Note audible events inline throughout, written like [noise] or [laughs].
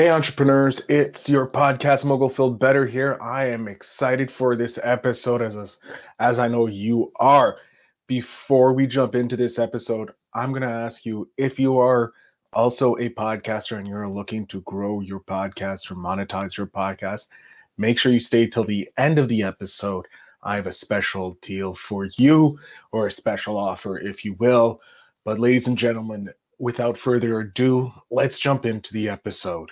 Hey, entrepreneurs, it's your podcast mogul Phil Better here. I am excited for this episode as, as I know you are. Before we jump into this episode, I'm going to ask you if you are also a podcaster and you're looking to grow your podcast or monetize your podcast, make sure you stay till the end of the episode. I have a special deal for you or a special offer, if you will. But, ladies and gentlemen, without further ado, let's jump into the episode.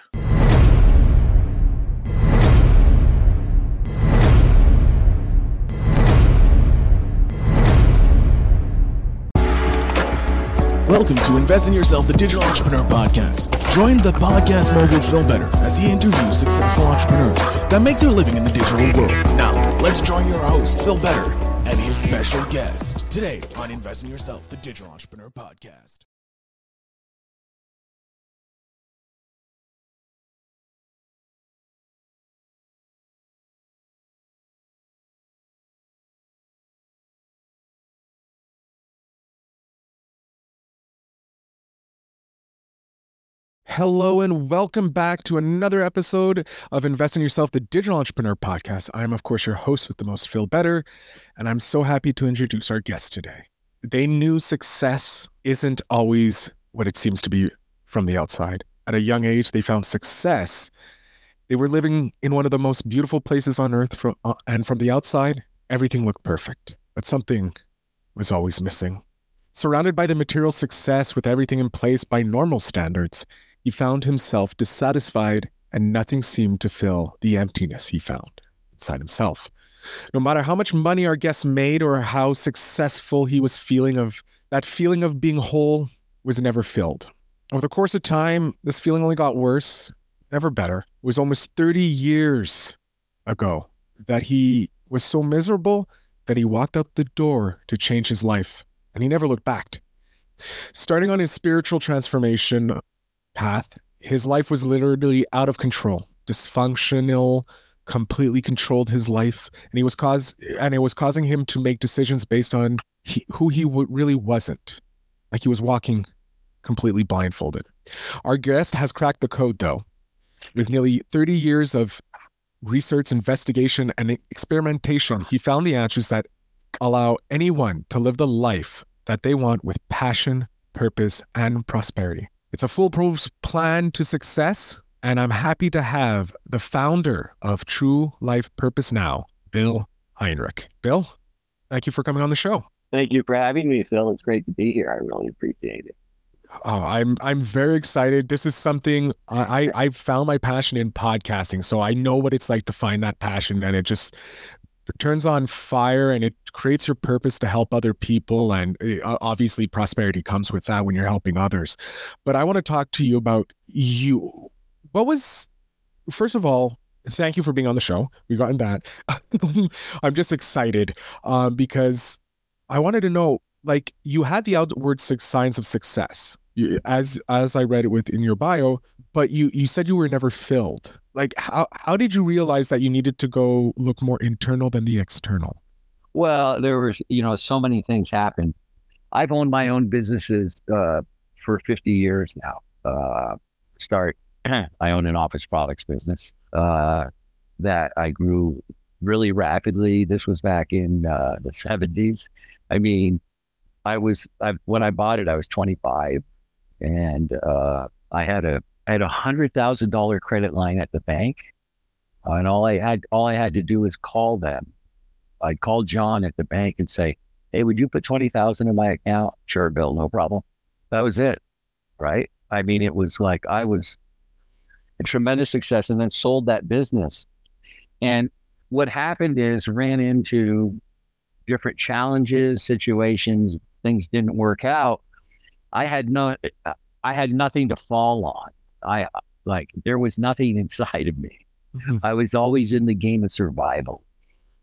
Welcome to Invest in Yourself, the Digital Entrepreneur Podcast. Join the podcast mogul Phil Better as he interviews successful entrepreneurs that make their living in the digital world. Now, let's join your host, Phil Better, and his special guest today on Invest in Yourself, the Digital Entrepreneur Podcast. Hello and welcome back to another episode of Invest in Yourself, the Digital Entrepreneur Podcast. I'm, of course, your host with the most, Phil Better, and I'm so happy to introduce our guest today. They knew success isn't always what it seems to be from the outside. At a young age, they found success. They were living in one of the most beautiful places on earth, from, uh, and from the outside, everything looked perfect. But something was always missing. Surrounded by the material success with everything in place by normal standards, he found himself dissatisfied and nothing seemed to fill the emptiness he found inside himself. No matter how much money our guest made or how successful he was feeling of that feeling of being whole was never filled. Over the course of time, this feeling only got worse, never better. It was almost 30 years ago that he was so miserable that he walked out the door to change his life and he never looked back. Starting on his spiritual transformation path, his life was literally out of control, dysfunctional, completely controlled his life, and he was cause and it was causing him to make decisions based on he, who he w- really wasn't, like he was walking completely blindfolded. Our guest has cracked the code, though, with nearly 30 years of research, investigation, and experimentation. He found the answers that allow anyone to live the life that they want with passion, purpose, and prosperity. It's a foolproof plan to success, and I'm happy to have the founder of True Life Purpose Now, Bill Heinrich. Bill, thank you for coming on the show. Thank you for having me, Phil. It's great to be here. I really appreciate it. Oh, I'm I'm very excited. This is something I I found my passion in podcasting, so I know what it's like to find that passion, and it just turns on fire and it creates your purpose to help other people. And eh, obviously prosperity comes with that when you're helping others. But i want to talk to you about you. What was first of all thank you for being on the show. We gotten that. [laughs] I'm just excited um, because i wanted to know like you had the outward six signs of success. As as i read it within your bio but you you said you were never filled like how how did you realize that you needed to go look more internal than the external? Well there was you know so many things happened. I've owned my own businesses uh, for 50 years now. Uh, start [clears throat] i own an office products business uh, that i grew really rapidly. This was back in uh, the 70s i mean i was I, when i bought it i was 25 and uh, i had a I had a hundred thousand dollar credit line at the bank, uh, and all I had all I had to do was call them. I'd call John at the bank and say, "Hey, would you put twenty thousand in my account?" Sure, Bill, no problem. That was it, right? I mean, it was like I was a tremendous success, and then sold that business. And what happened is ran into different challenges, situations, things didn't work out. I had no, I had nothing to fall on. I like there was nothing [laughs] inside of me. Mm-hmm. I was always in the game of survival.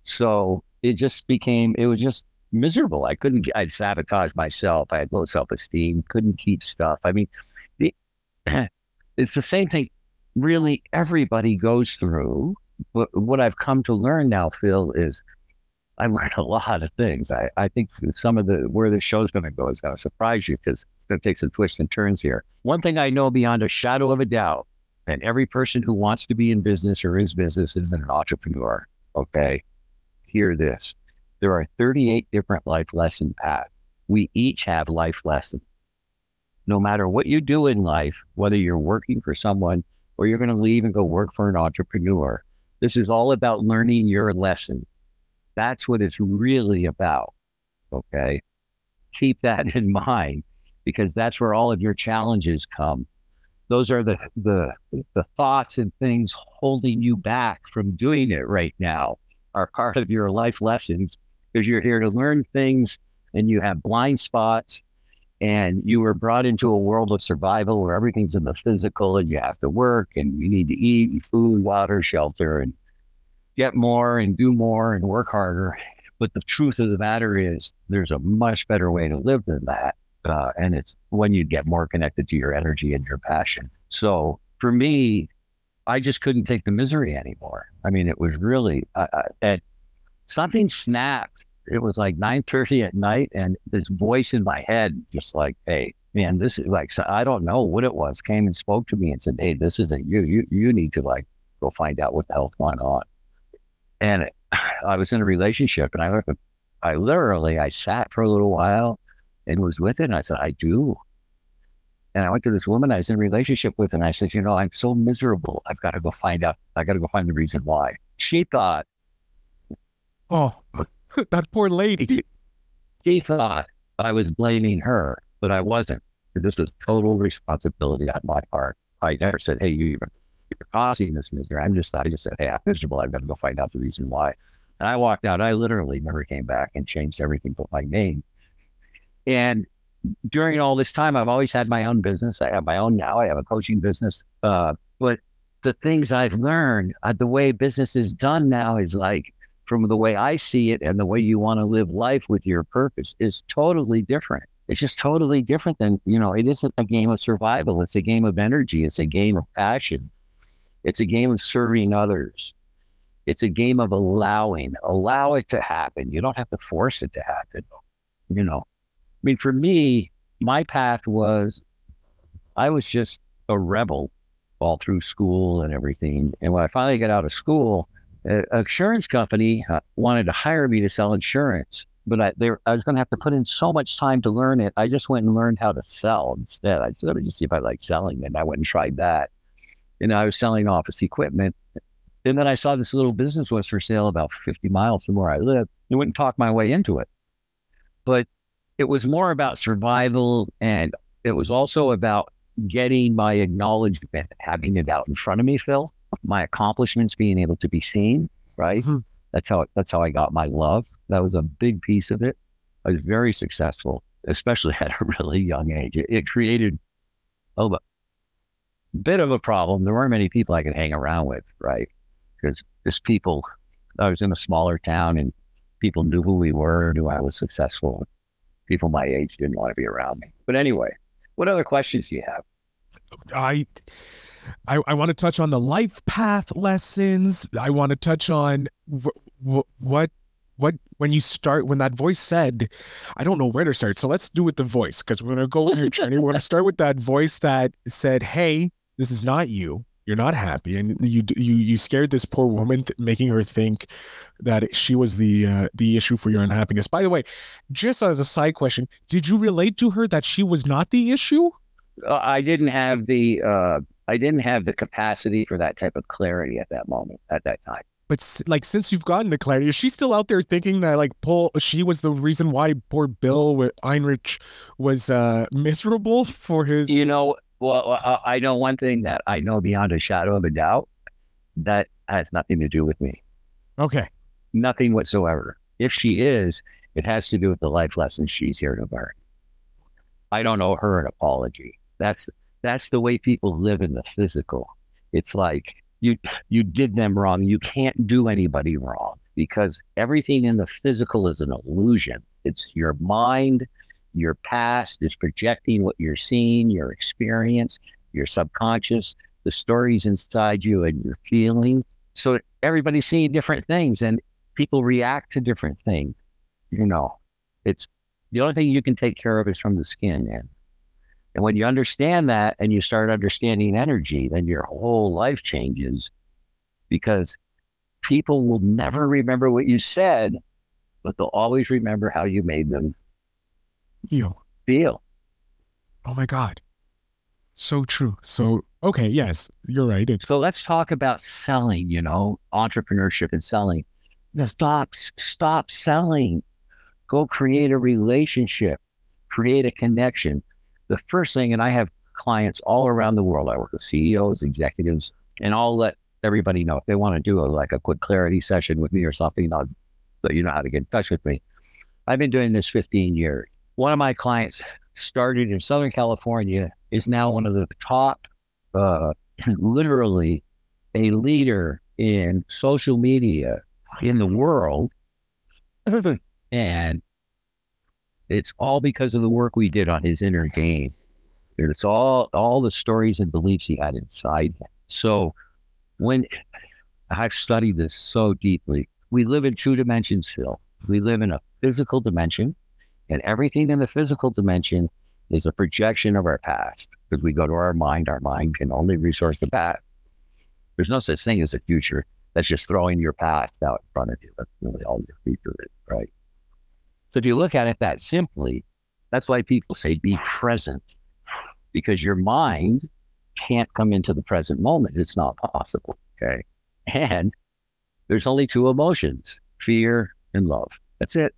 So it just became it was just miserable. I couldn't I'd sabotage myself. I had low self-esteem, couldn't keep stuff. I mean, the, [clears throat] it's the same thing really everybody goes through. But what I've come to learn now, Phil, is I learned a lot of things. I, I think some of the where the show's going to go is going to surprise you because it's going to take some twists and turns here. One thing I know beyond a shadow of a doubt And every person who wants to be in business or is business is an entrepreneur. Okay. Hear this. There are 38 different life lesson paths. We each have life lessons. No matter what you do in life, whether you're working for someone or you're going to leave and go work for an entrepreneur, this is all about learning your lesson. That's what it's really about. Okay. Keep that [laughs] in mind because that's where all of your challenges come. Those are the, the, the thoughts and things holding you back from doing it right now are part of your life lessons because you're here to learn things and you have blind spots and you were brought into a world of survival where everything's in the physical and you have to work and you need to eat and food, water, shelter, and get more and do more and work harder. But the truth of the matter is, there's a much better way to live than that. Uh, and it's when you get more connected to your energy and your passion. So for me, I just couldn't take the misery anymore. I mean, it was really, uh, something snapped. It was like 9.30 at night and this voice in my head, just like, hey, man, this is like, so I don't know what it was, came and spoke to me and said, hey, this isn't you. You, you need to like go find out what the hell's going on. And [sighs] I was in a relationship and I, I literally, I sat for a little while and was with it. And I said, I do. And I went to this woman I was in a relationship with, and I said, you know, I'm so miserable. I've got to go find out. I got to go find the reason why. She thought, oh, [laughs] that poor lady. She thought I was blaming her, but I wasn't. This was total responsibility on my part. I never said, hey, you, you're causing this misery. I'm just, I just said, hey, I'm miserable. I've got to go find out the reason why. And I walked out. I literally never came back and changed everything but my name. And during all this time, I've always had my own business. I have my own now. I have a coaching business. Uh, but the things I've learned, uh, the way business is done now is like from the way I see it and the way you want to live life with your purpose is totally different. It's just totally different than, you know, it isn't a game of survival. It's a game of energy. It's a game of passion. It's a game of serving others. It's a game of allowing, allow it to happen. You don't have to force it to happen. You know, I mean, for me, my path was I was just a rebel all through school and everything. And when I finally got out of school, an insurance company uh, wanted to hire me to sell insurance, but I, they, I was going to have to put in so much time to learn it. I just went and learned how to sell instead. I said, let me just see if I like selling. And I went and tried that. And I was selling office equipment. And then I saw this little business was for sale about 50 miles from where I live. I went and talked my way into it. But it was more about survival and it was also about getting my acknowledgement, having it out in front of me, Phil, my accomplishments being able to be seen, right? Mm-hmm. That's how that's how I got my love. That was a big piece of it. I was very successful, especially [laughs] at a really young age. It, it created a bit of a problem. There weren't many people I could hang around with, right? Because just people, I was in a smaller town and people knew who we were, knew I was successful. People my age didn't want to be around me. But anyway, what other questions do you have? I I, I want to touch on the life path lessons. I want to touch on wh- wh- what what when you start when that voice said, I don't know where to start. So let's do with the voice because we're gonna go on your journey. We're gonna start with that voice that said, "Hey, this is not you. You're not happy," and you you you scared this poor woman, making her think that she was the uh, the issue for your unhappiness. By the way, just as a side question, did you relate to her that she was not the issue? Uh, I didn't have the uh, I didn't have the capacity for that type of clarity at that moment at that time. But like since you've gotten the clarity, is she still out there thinking that like Paul, she was the reason why poor Bill with Heinrich was uh, miserable [laughs] for his? You know, well, uh, I know one thing that I know beyond a shadow of a doubt that has nothing to do with me. Okay, nothing whatsoever. If she is, it has to do with the life lessons she's here to learn. I don't owe her an apology. That's that's the way people live in the physical. It's like you you did them wrong. You can't do anybody wrong because everything in the physical is an illusion. It's your mind, your past is projecting what you're seeing, your experience, your subconscious, the stories inside you and your feeling. So everybody's seeing different things and people react to different things. You know, it's the only thing you can take care of is from the skin, man. And when you understand that and you start understanding energy, then your whole life changes because people will never remember what you said, but they'll always remember how you made them feel. Feel. Oh my God. So true. So, okay, yes, you're right. It's- So let's talk about selling, you know, entrepreneurship and selling. Stop, stop selling. Go create a relationship, create a connection. The first thing, and I have clients all around the world. I work with CEOs, executives, and I'll let everybody know if they want to do a, like a quick clarity session with me or something, I'll let you know how to get in touch with me. I've been doing this 15 years. One of my clients started in Southern California, is now one of the top, uh, [clears throat] literally a leader in social media in the world. [clears throat] and it's all because of the work we did on his inner game. It's all all the stories and beliefs he had inside him. So when I've studied this so deeply, we live in two dimensions, Phil. We live in a physical dimension, and everything in the physical dimension is a projection of our past. Because we go to our mind, our mind can only resource the past. There's no such thing as a future. That's just throwing your past out in front of you. That's really all your future is, right? So if you look at it that simply, that's why people say be present, because your mind can't come into the present moment. It's not possible. Okay. And there's only two emotions fear and love. That's it.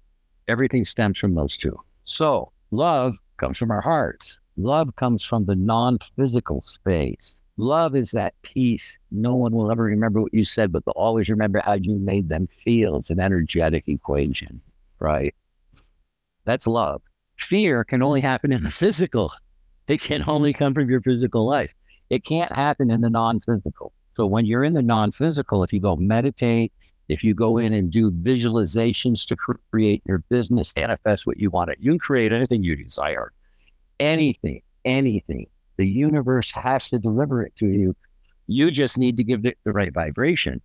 Everything stems from those two. So love comes from our hearts. Love comes from the non physical space. Love is that peace. No one will ever remember what you said, but they'll always remember how you made them feel. It's an energetic equation, right? That's love. Fear can only happen in the physical, it can only come from your physical life. It can't happen in the non physical. So when you're in the non physical, if you go meditate, if you go in and do visualizations to create your business, manifest what you want, it, you can create anything you desire. Anything, anything. The universe has to deliver it to you. You just need to give it the right vibration.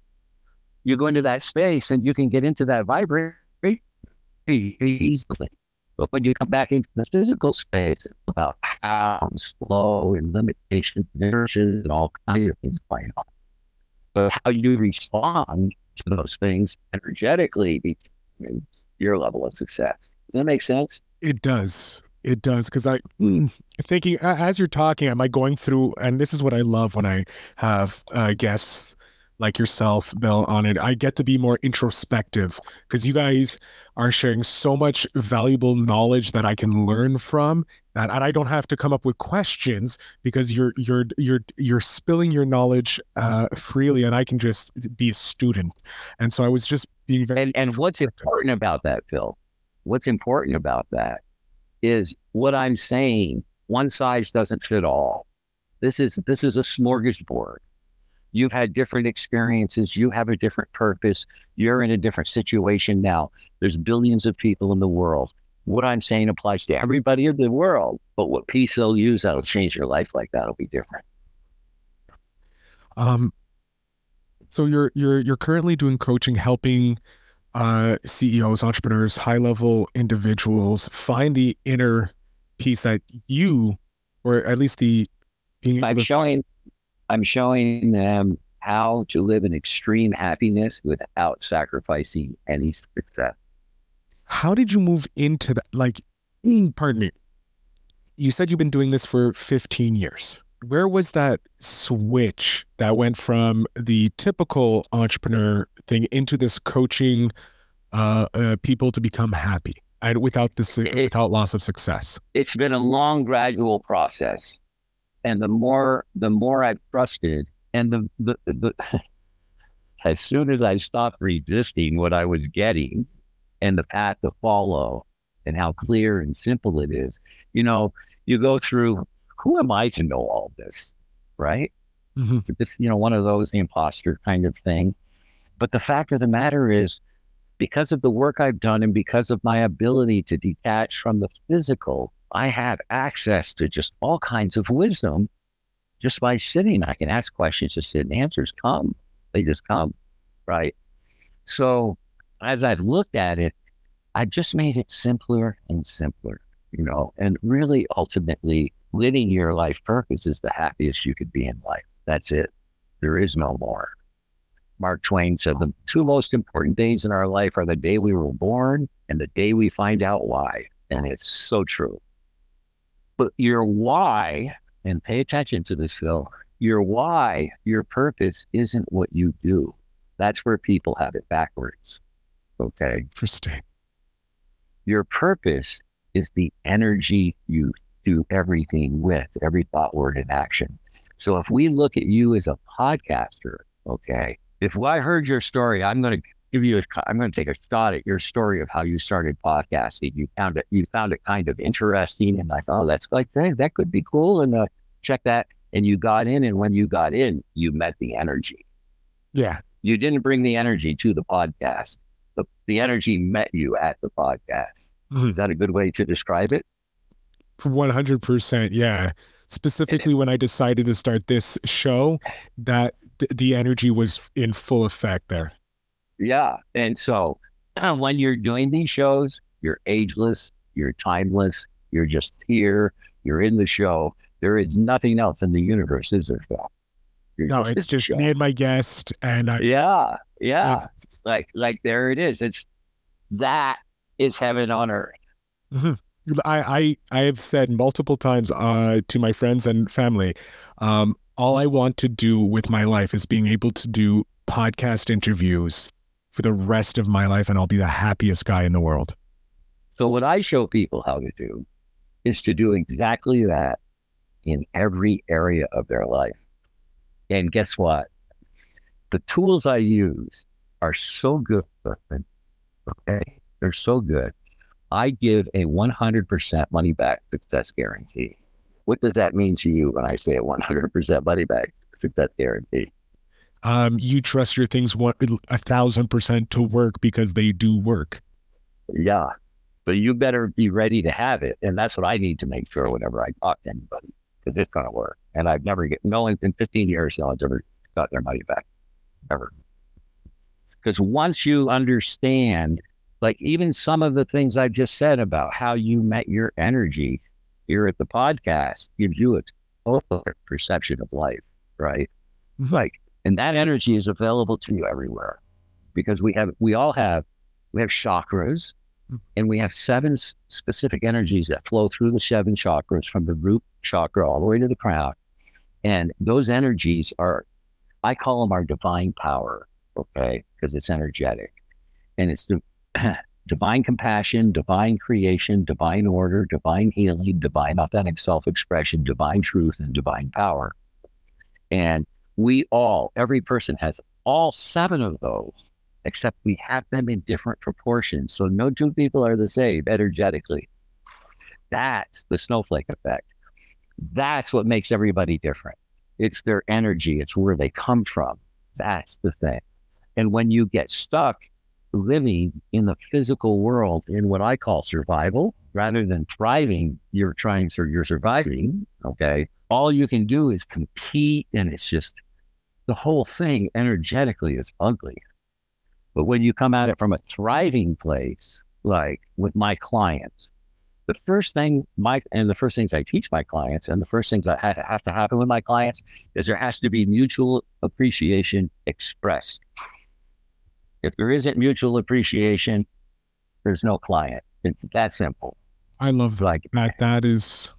You go into that space and you can get into that vibration easily. But when you come back into the physical space, it's about how slow and limitations, inertia, and all kinds of things playing on. But how you respond to those things energetically your level of success. Does that make sense? It does. It does because I mm, thinking as you're talking, am I going through? And this is what I love when I have uh, guests like yourself, Bill, on it. I get to be more introspective because you guys are sharing so much valuable knowledge that I can learn from. That and I don't have to come up with questions because you're you're you're you're spilling your knowledge uh, freely, and I can just be a student. And so I was just being very. And and what's important about that, Phil? What's important about that is what I'm saying. One size doesn't fit all. This is this is a smorgasbord. You've had different experiences. You have a different purpose. You're in a different situation now. There's billions of people in the world. What I'm saying applies to everybody in the world, but what piece they'll use that'll change your life like that'll be different. Um, so you're you're you're currently doing coaching, helping uh, CEOs, entrepreneurs, high level individuals find the inner piece that you, or at least the being I'm showing I'm showing them how to live in extreme happiness without sacrificing any success. How did you move into that? Like, mm, pardon me. You said you've been doing this for 15 years. Where was that switch that went from the typical entrepreneur thing into this coaching uh, uh, people to become happy and without this it, without loss of success? It's been a long, gradual process and the more the more I trusted, and the the, the [laughs] as soon as I stopped resisting what I was getting and the path to follow and how clear and simple it is, you know, you go through who am I to know all this, right? Mm-hmm. It's you know one of those the imposter kind of thing. But the fact of the matter is, because of the work I've done and because of my ability to detach from the physical I have access to just all kinds of wisdom just by sitting. I can ask questions, just sit, and answers come. They just come, right? So as I've looked at it, I've just made it simpler and simpler. you know, and really ultimately living your life purpose is the happiest you could be in life. That's it. There is no more. Mark Twain said the two most important days in our life are the day we were born and the day we find out why. And it's so true. But your why, and pay attention to this, Phil, your why, your purpose isn't what you do. That's where people have it backwards. Okay. Interesting. Your purpose is the energy you do everything with, every thought, word, and action. So if we look at you as a podcaster, okay, if I heard your story, I'm going to give you a, I'm going to take a shot at your story of how you started podcasting. You found it, you found it kind of interesting, and I thought, oh, that's like hey, that could be cool, and uh, check that. And you got in, and when you got in, you met the energy. Yeah, you didn't bring the energy to the podcast. The, the energy met you at the podcast. Mm-hmm. Is that a good way to describe it? 100%. Yeah. Specifically, when I decided to start this show, that th- the energy was in full effect there. Yeah. And so [clears throat] when you're doing these shows, you're ageless, you're timeless, you're just here, you're in the show. There is nothing else in the universe, is there, Phil? No, just it's just me and my guest, and I. Yeah, yeah, like like there it is. It's that is heaven on earth. Mm-hmm. I, I I have said multiple times uh, to my friends and family, um, all I want to do with my life is being able to do podcast interviews for the rest of my life, and I'll be the happiest guy in the world. So what I show people how to do is to do exactly that in every area of their life. And guess what? The tools I use are so good. Okay. They're so good I give a 100% money back success guarantee. What does that mean to you when I say a 100% money back success guarantee? Um, you trust your things one, a thousand percent to work because they do work. Yeah, but you better be ready to have it, and that's what I need to make sure whenever I talk to anybody because it's going to work. And I've never get no one in 15 years no one's ever got their money back ever. Because once you understand like even some of the things I've just said about how you met your energy here at the podcast gives you a total perception of life, right? Mm-hmm. Like, and that energy is available to you everywhere because we have, we all have, we have chakras mm. and we have seven specific energies that flow through the seven chakras from the root chakra all the way to the crown. And those energies are, I call them our divine power, okay, because it's energetic. And it's the [clears throat] divine compassion, divine creation, divine order, divine healing, divine authentic self expression, divine truth, and divine power. And we all, every person has all seven of those, except we have them in different proportions. So no two people are the same energetically. That's the snowflake effect. That's what makes everybody different. It's their energy, it's where they come from. That's the thing. And when you get stuck living in the physical world in what I call survival rather than thriving, you're trying, so you're surviving. Okay. All you can do is compete. And it's just the whole thing energetically is ugly. But when you come at it from a thriving place, like with my clients, the first thing my and the first things I teach my clients, and the first things that have to happen with my clients is there has to be mutual appreciation expressed. If there isn't mutual appreciation, there's no client. It's that simple. I love like that. That is.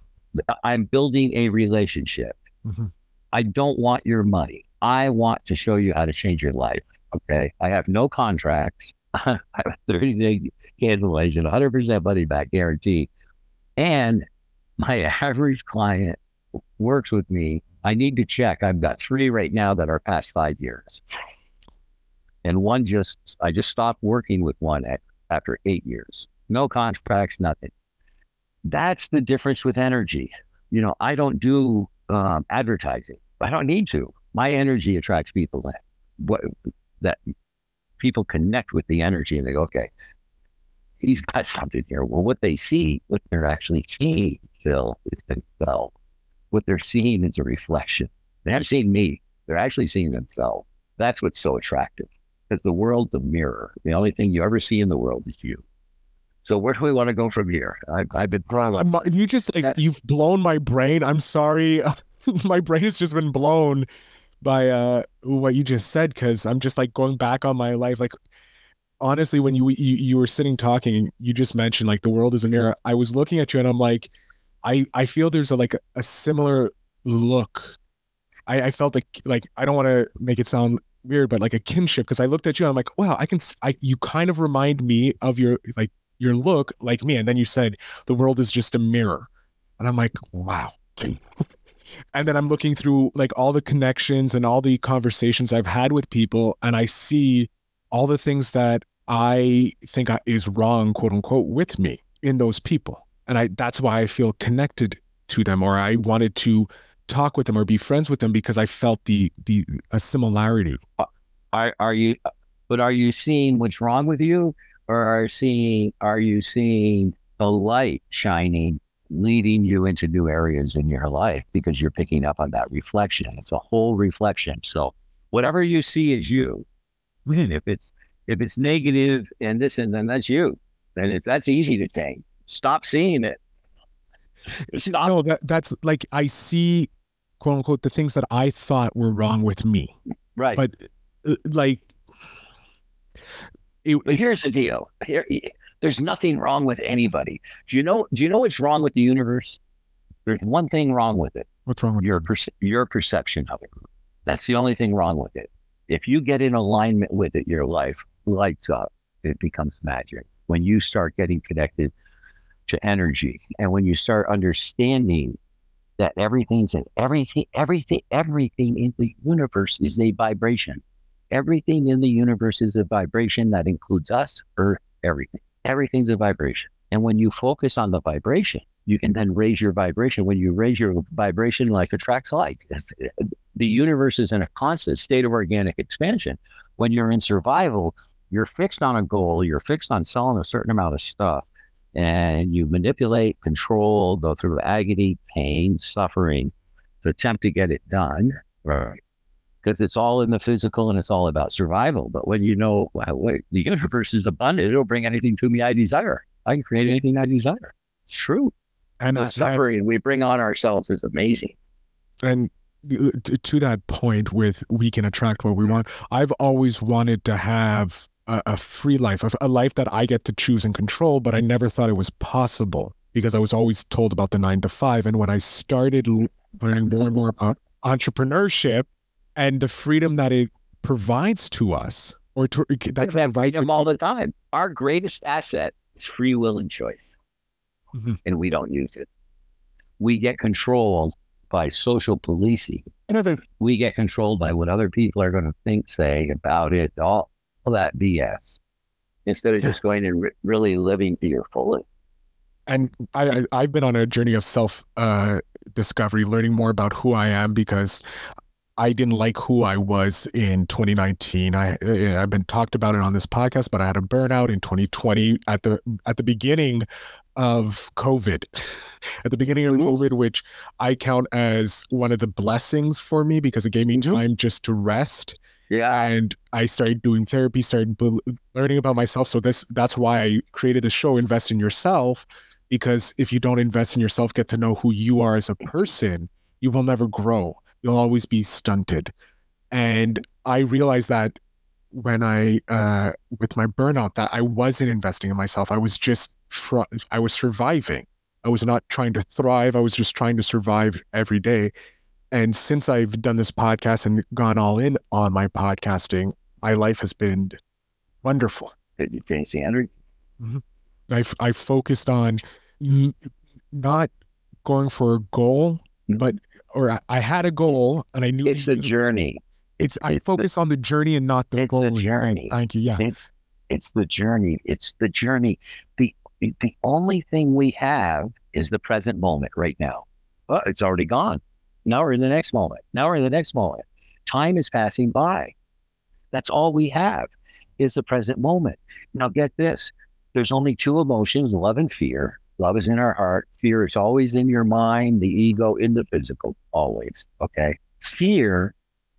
I'm building a relationship. Mm-hmm. I don't want your money. I want to show you how to change your life. Okay. I have no contracts. [laughs] I have 30 day cancellation, 100% money back guarantee. And my [laughs] average client works with me. I need to check. I've got three right now that are past five years and one just I just stopped working with one at, after eight years. No contracts, nothing. That's the difference with energy. You know, I don't do um, advertising. I don't need to. My energy attracts people that what that people connect with the energy and they go, okay, he's got something here. Well, what they see, what they're actually seeing, Phil, is themselves. What they're seeing is a reflection. They haven't seen me. They're actually seeing themselves. That's what's so attractive because the world's a mirror. The only thing you ever see in the world is you. So where do we want to go from here? I, I've been trying. I'm, you just like you've blown my brain. I'm sorry, [laughs] my brain has just been blown by uh what you just said because I'm just like going back on my life. Like honestly, when you, you you were sitting talking, you just mentioned like the world is a mirror. I was looking at you and I'm like, I I feel there's a like a, a similar look. I, I felt like like I don't want to make it sound weird, but like a kinship because I looked at you and I'm like, wow, I can I you kind of remind me of your like your look like me. And then you said the world is just a mirror. And I'm like, wow. [laughs] and then I'm looking through like all the connections and all the conversations I've had with people, and I see all the things that I think is wrong, quote unquote, with me in those people. And I that's why I feel connected to them or I wanted to talk with them or be friends with them because I felt the the a similarity. Uh, are are you uh, but are you seeing what's wrong with you or are seeing are you seeing the light shining leading you into new areas in your life because you're picking up on that reflection it's a whole reflection so whatever you see is you if it's if it's negative and this and then that's you then it, that's easy to change. stop seeing it stop. no that that's like i see quote unquote the things that i thought were wrong with me right but uh, like it, but here's the deal. Here, there's nothing wrong with anybody. Do you know? Do you know what's wrong with the universe? There's one thing wrong with it. What's wrong with your perce- your perception of it? That's the only thing wrong with it. If you get in alignment with it, your life lights up. It becomes magic. When you start getting connected to energy, and when you start understanding that everything's in everything, everything, everything in the universe is a vibration. Everything in the universe is a vibration that includes us, Earth, everything. Everything's a vibration. And when you focus on the vibration, you can then raise your vibration. When you raise your vibration, like attracts like. [laughs] The universe is in a constant state of organic expansion. When you're in survival, you're fixed on a goal, you're fixed on selling a certain amount of stuff, and you manipulate, control, go through agony, pain, suffering to attempt to get it done. Right because it's all in the physical and it's all about survival. But when you know wait, the universe is abundant, it'll bring anything to me I desire. I can create anything I desire. It's true. And the suffering we bring on ourselves is amazing. And uh, to that point, with we can attract what we want. I've always wanted to have a, a free life, a, a life that I get to choose and control. But I never thought it was possible because I was always told about the nine to five. And when I started learning more and more about entrepreneurship, and the freedom that it provides to us or to that provides them all the time. Our greatest asset is free will and choice. Mm-hmm. And we don't use it. We get controlled by social policing. We get controlled by what other people are going to think, say about it, all, all that BS, instead of just going and re- really living to your fullest. And I, I, have been on a journey of self uh, discovery, learning more about who I am because I didn't like who I was in 2019. I eh, I've been talked about it on this podcast, but I had a burnout in 2020 at the at the beginning of COVID. [laughs] at the beginning of mm-hmm. COVID, which I count as one of the blessings for me because it gave me mm-hmm. time just to rest. Yeah. And I started doing therapy, started learning about myself. So this that's why I created the show Invest in Yourself because if you don't invest in yourself, get to know who you are as a person, you will never grow you'll always be stunted. And I realized that when I, uh, with my burnout, that I wasn't investing in myself. I was just, try- I was surviving. I was not trying to thrive. I was just trying to survive every day. And since I've done this podcast and gone all in on my podcasting, my life has been wonderful. Did you change the? Mm-hmm. I've, I focused on not going for a goal, mm-hmm. but or I, had a goal and I knew it's the journey. It's I focus on the journey and not the it's goal. The journey. Thank you. Yeah. It's it's the journey. It's the journey. The the only thing we have is the present moment right now. Oh, it's already gone. Now we're in the next moment. Now we're in the next moment. Time is passing by. That's all we have is the present moment. Now get this. There's only two emotions, love and fear. Love is in our heart. Fear is always in your mind, the ego in the physical, always. Okay. Fear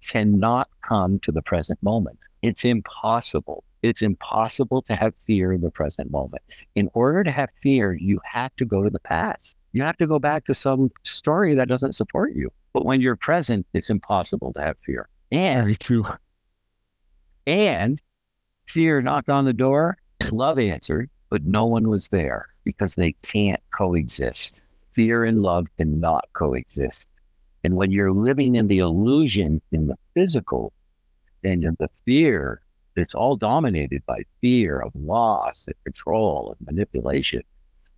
cannot come to the present moment. It's impossible. It's impossible to have fear in the present moment. In order to have fear, you have to go to the past. You have to go back to some story that doesn't support you. But when you're present, it's impossible to have fear. And Very true. and fear knocked on the door, [clears throat] love answered, but no one was there because they can't coexist. Fear and love cannot coexist. And when you're living in the illusion in the physical, then the fear, it's all dominated by fear of loss and control and manipulation.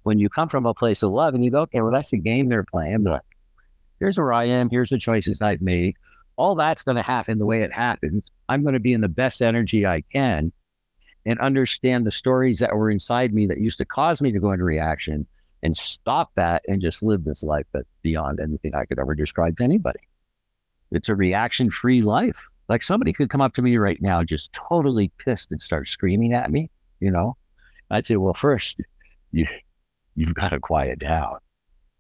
When you come from a place of love and you go, okay, well, that's a game they're playing, but here's where I am, here's the choices I've made. All that's going to happen the way it happens. I'm going to be in the best energy I can and understand the stories that were inside me that used to cause me to go into reaction and stop that and just live this life that's beyond anything I could ever describe to anybody. It's a reaction free life. Like somebody could come up to me right now, just totally pissed and start screaming at me, you know? I'd say, well, first, you, you've got to quiet down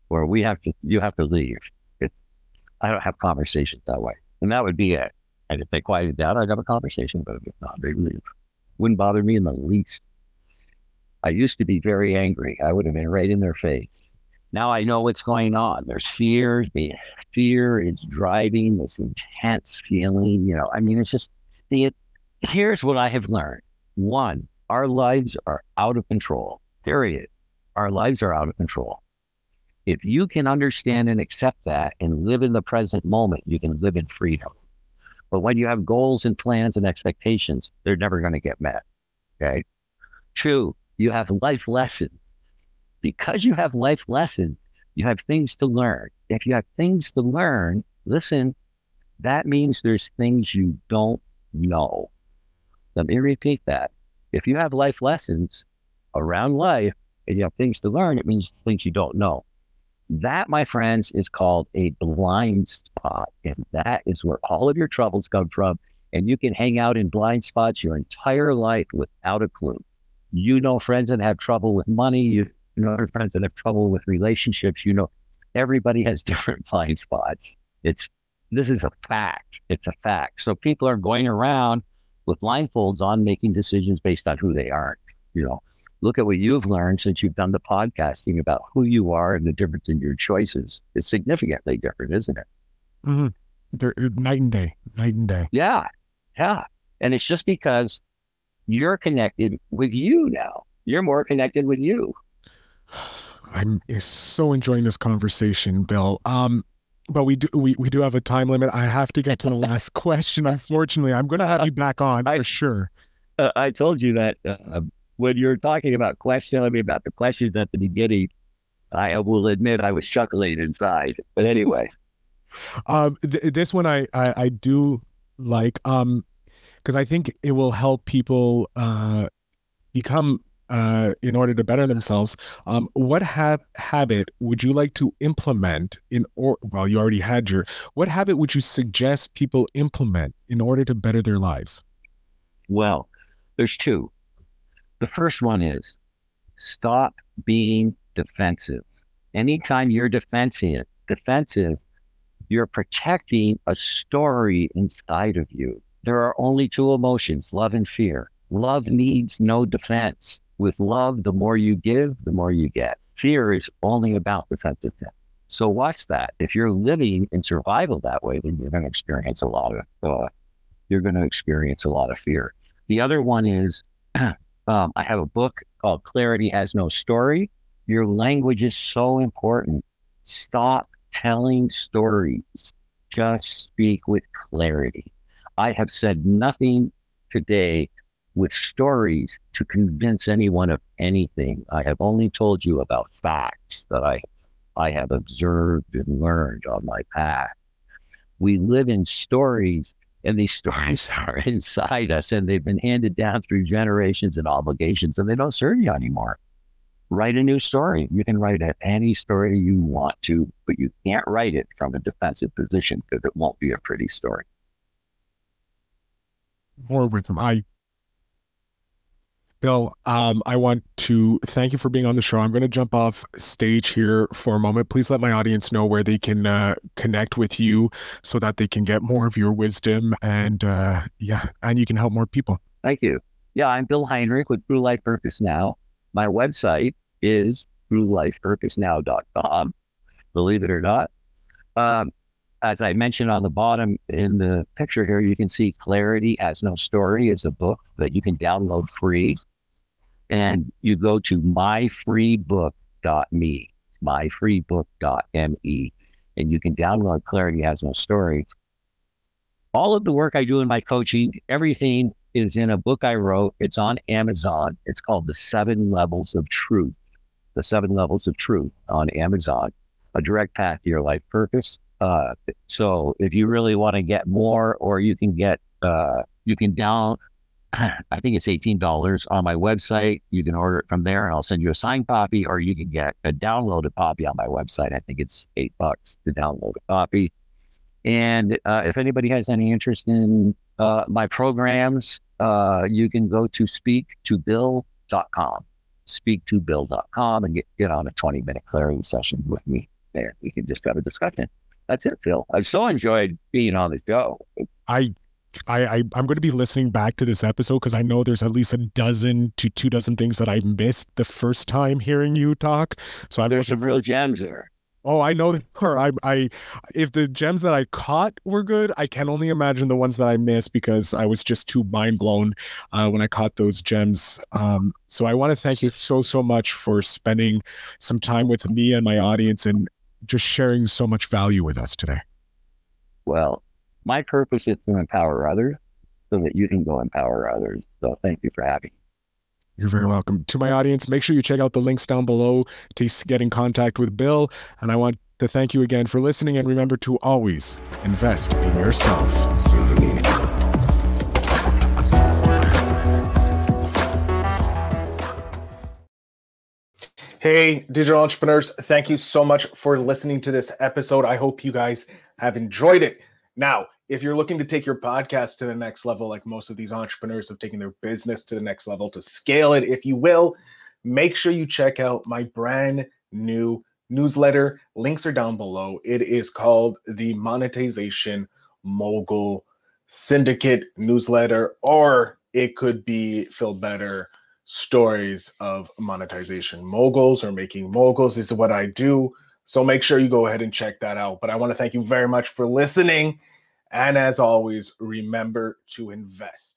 or we have to, you have to leave. It, I don't have conversations that way. And that would be it. And if they quieted down, I'd have a conversation, but if not, they leave. Wouldn't bother me in the least. I used to be very angry. I would have been right in their face. Now I know what's going on. There's fear. The fear is driving this intense feeling. You know, I mean, it's just the. Here's what I have learned. One, our lives are out of control. Period. Our lives are out of control. If you can understand and accept that and live in the present moment, you can live in freedom. But when you have goals and plans and expectations, they're never going to get met. Okay. Two, you have life lessons. Because you have life lessons, you have things to learn. If you have things to learn, listen, that means there's things you don't know. Let me repeat that. If you have life lessons around life you have things to learn, it means things you don't know. That, my friends, is called a blind spot. And that is where all of your troubles come from. And you can hang out in blind spots your entire life without a clue. You know friends that have trouble with money. You know friends that have trouble with relationships. You know, everybody has [laughs] different blind spots. It's this is a fact. It's a fact. So people are going around with blindfolds on making decisions based on who they aren't. You know, look at what you've learned since you've done the podcasting about who you are and the difference in your choices. It's significantly different, isn't it? Mm-hmm. They're night and day, night and day. Yeah. Yeah. And it's just because you're connected with you now. You're more connected with you. I'm so enjoying this conversation, Bill. Um, but we do we, we do have a time limit. I have to get to the [laughs] last question. Unfortunately, I'm going to have you back on I, for sure. Uh, I told you that uh, when you're talking about questioning me about the questions at the beginning, I will admit I was chuckling inside. But anyway, um, th- this one I, I I do like um because I think it will help people uh become uh, in order to better themselves. Um, what ha- habit would you like to implement in or well, you already had your. What habit would you suggest people implement in order to better their lives? Well, there's two. The first one is stop being defensive. Anytime you're defensive, defensive, you're protecting a story inside of you. There are only two emotions, love and fear. Love needs no defense with love, the more you give, the more you get. Fear is only about defensiveness. So watch that. If you're living in survival that way, then you're going to experience a lot of uh, you're going to experience a lot of fear. The other one is [clears throat] um, I have a book called Clarity Has No Story. Your language is so important. Stop telling stories. Just speak with clarity. I have said nothing today with stories to convince anyone of anything. I have only told you about facts that I I have observed and learned on my path. We live in stories, and these stories [laughs] are inside us, and they've been handed down through generations and obligations, and they don't serve you anymore. Write a new story. You can write any story you want to, but you can't write it from a defensive position because it won't be a pretty story. More with. I Bill, um, I want to thank you for being on the show. I'm going to jump off stage here for a moment. Please let my audience know where they can uh, connect with you so that they can get more of your wisdom and uh, yeah, and you can help more people. Thank you. yeah, I'm Bill Heinrich with True Life Purpose Now. My website is truelifepurposenow.com, believe it or not. Um, as I mentioned on the bottom in the picture here, you can see Clarity Has No Story is a book that you can download free. And you go to myfreebook.me, myfreebook.me, and you can download Clarity Has No Story. All of the work I do in my coaching, everything is in a book I wrote. It's on Amazon. It's called The Seven Levels of Truth. The Seven Levels of Truth on Amazon, a direct path to your life purpose. Uh, so if you really want to get more, or you can get, uh, you can down, [clears throat] I think it's eighteen dollars on my website. You can order it from there, I'll send you a signed copy, or you can get a downloaded copy on my website. I think it's eight bucks to download a copy. And uh, if anybody has any interest in uh, my programs, uh, you can go to speaktobill.com, speaktobill.com, and get, get on a 20 minute clarity session with me there. We can just have a discussion. That's it, Phil. I've so enjoyed being on the show. I I, I am going to be listening back to this episode because I know there's at least a dozen to two dozen things that I missed the first time hearing you talk. So I'm there's some real gems there. Oh, I know her. I, I, if the gems that I caught were good, I can only imagine the ones that I missed because I was just too mind blown uh, when I caught those gems. Um, so I want to thank you so so much for spending some time with me and my audience and just sharing so much value with us today. Well, my purpose is to empower others so that you can go empower others. So thank you for having me. You're very welcome. To my audience, make sure you check out the links down below to get in contact with Bill. And I want to thank you again for listening. And remember to always invest in yourself. Hey, digital entrepreneurs, thank you so much for listening to this episode. I hope you guys have enjoyed it. Now, if you're looking to take your podcast to the next level, like most of these entrepreneurs have taken their business to the next level to scale it, if you will, make sure you check out my brand new newsletter. Links are down below. It is called the Monetization Mogul Syndicate newsletter, or it could be Phil Better stories of monetization moguls or making moguls is what I do. So make sure you go ahead and check that out. But I want to thank you very much for listening. And as always, remember to invest.